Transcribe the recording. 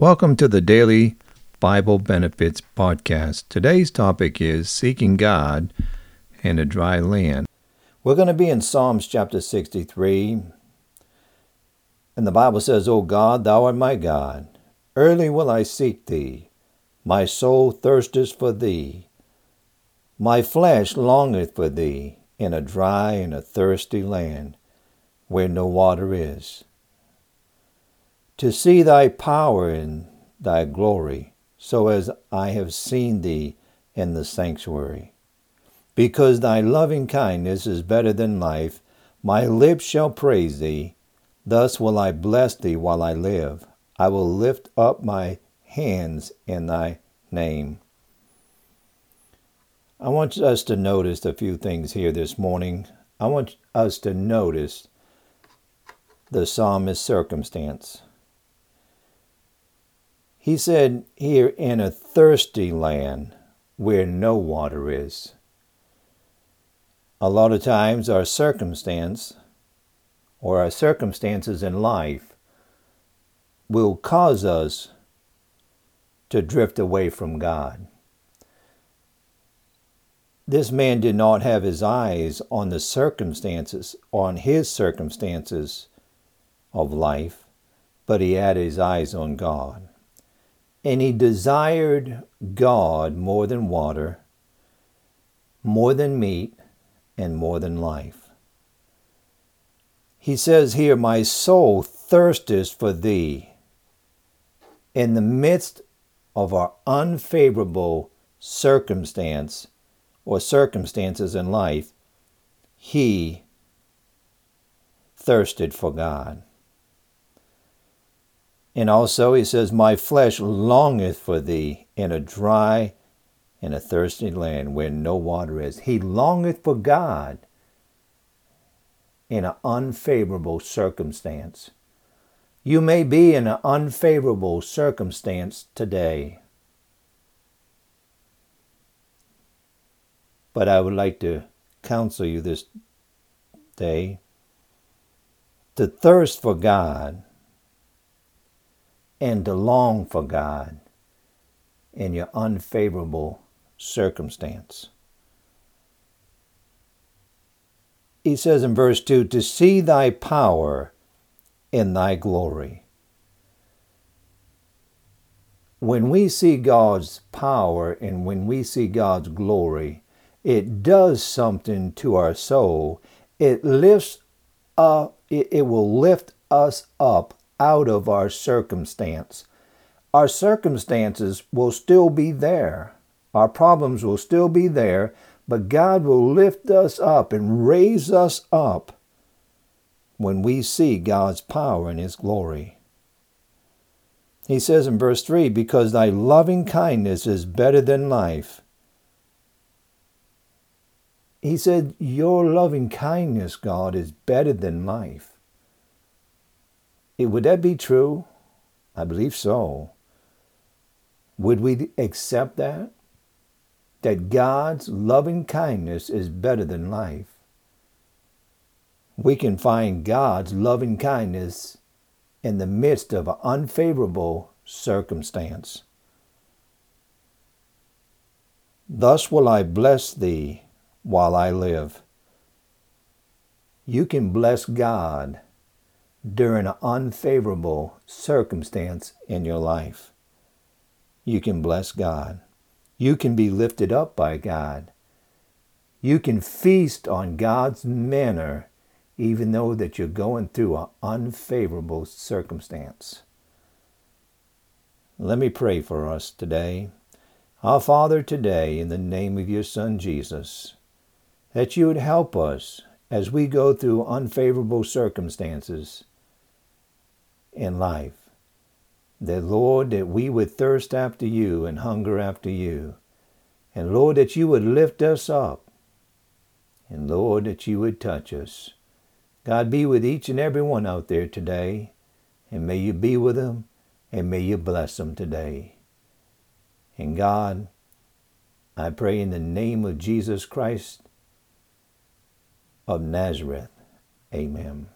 Welcome to the Daily Bible Benefits Podcast. Today's topic is Seeking God in a Dry Land. We're going to be in Psalms chapter 63. And the Bible says, O God, thou art my God. Early will I seek thee. My soul thirsteth for thee. My flesh longeth for thee in a dry and a thirsty land where no water is to see thy power and thy glory, so as I have seen thee in the sanctuary. Because thy loving kindness is better than life, my lips shall praise thee. Thus will I bless thee while I live. I will lift up my hands in thy name. I want us to notice a few things here this morning. I want us to notice the psalmist's circumstance. He said, Here in a thirsty land where no water is. A lot of times, our circumstance or our circumstances in life will cause us to drift away from God. This man did not have his eyes on the circumstances, on his circumstances of life, but he had his eyes on God. And he desired God more than water, more than meat, and more than life. He says here, My soul thirsteth for thee. In the midst of our unfavorable circumstance or circumstances in life, he thirsted for God. And also he says, My flesh longeth for thee in a dry and a thirsty land where no water is. He longeth for God in an unfavorable circumstance. You may be in an unfavorable circumstance today. But I would like to counsel you this day to thirst for God and to long for God in your unfavorable circumstance. He says in verse 2 to see thy power in thy glory. When we see God's power and when we see God's glory, it does something to our soul. It lifts up, it, it will lift us up out of our circumstance. Our circumstances will still be there. Our problems will still be there, but God will lift us up and raise us up when we see God's power and His glory. He says in verse 3 Because thy loving kindness is better than life. He said, Your loving kindness, God, is better than life. Would that be true? I believe so. Would we accept that? That God's loving kindness is better than life. We can find God's loving kindness in the midst of an unfavorable circumstance. Thus will I bless thee while I live. You can bless God during an unfavorable circumstance in your life. You can bless God. You can be lifted up by God. You can feast on God's manna even though that you're going through an unfavorable circumstance. Let me pray for us today. Our Father, today, in the name of your Son Jesus, that you would help us as we go through unfavorable circumstances in life. That, Lord, that we would thirst after you and hunger after you. And, Lord, that you would lift us up. And, Lord, that you would touch us. God, be with each and every one out there today. And may you be with them and may you bless them today. And God, I pray in the name of Jesus Christ of Nazareth. Amen.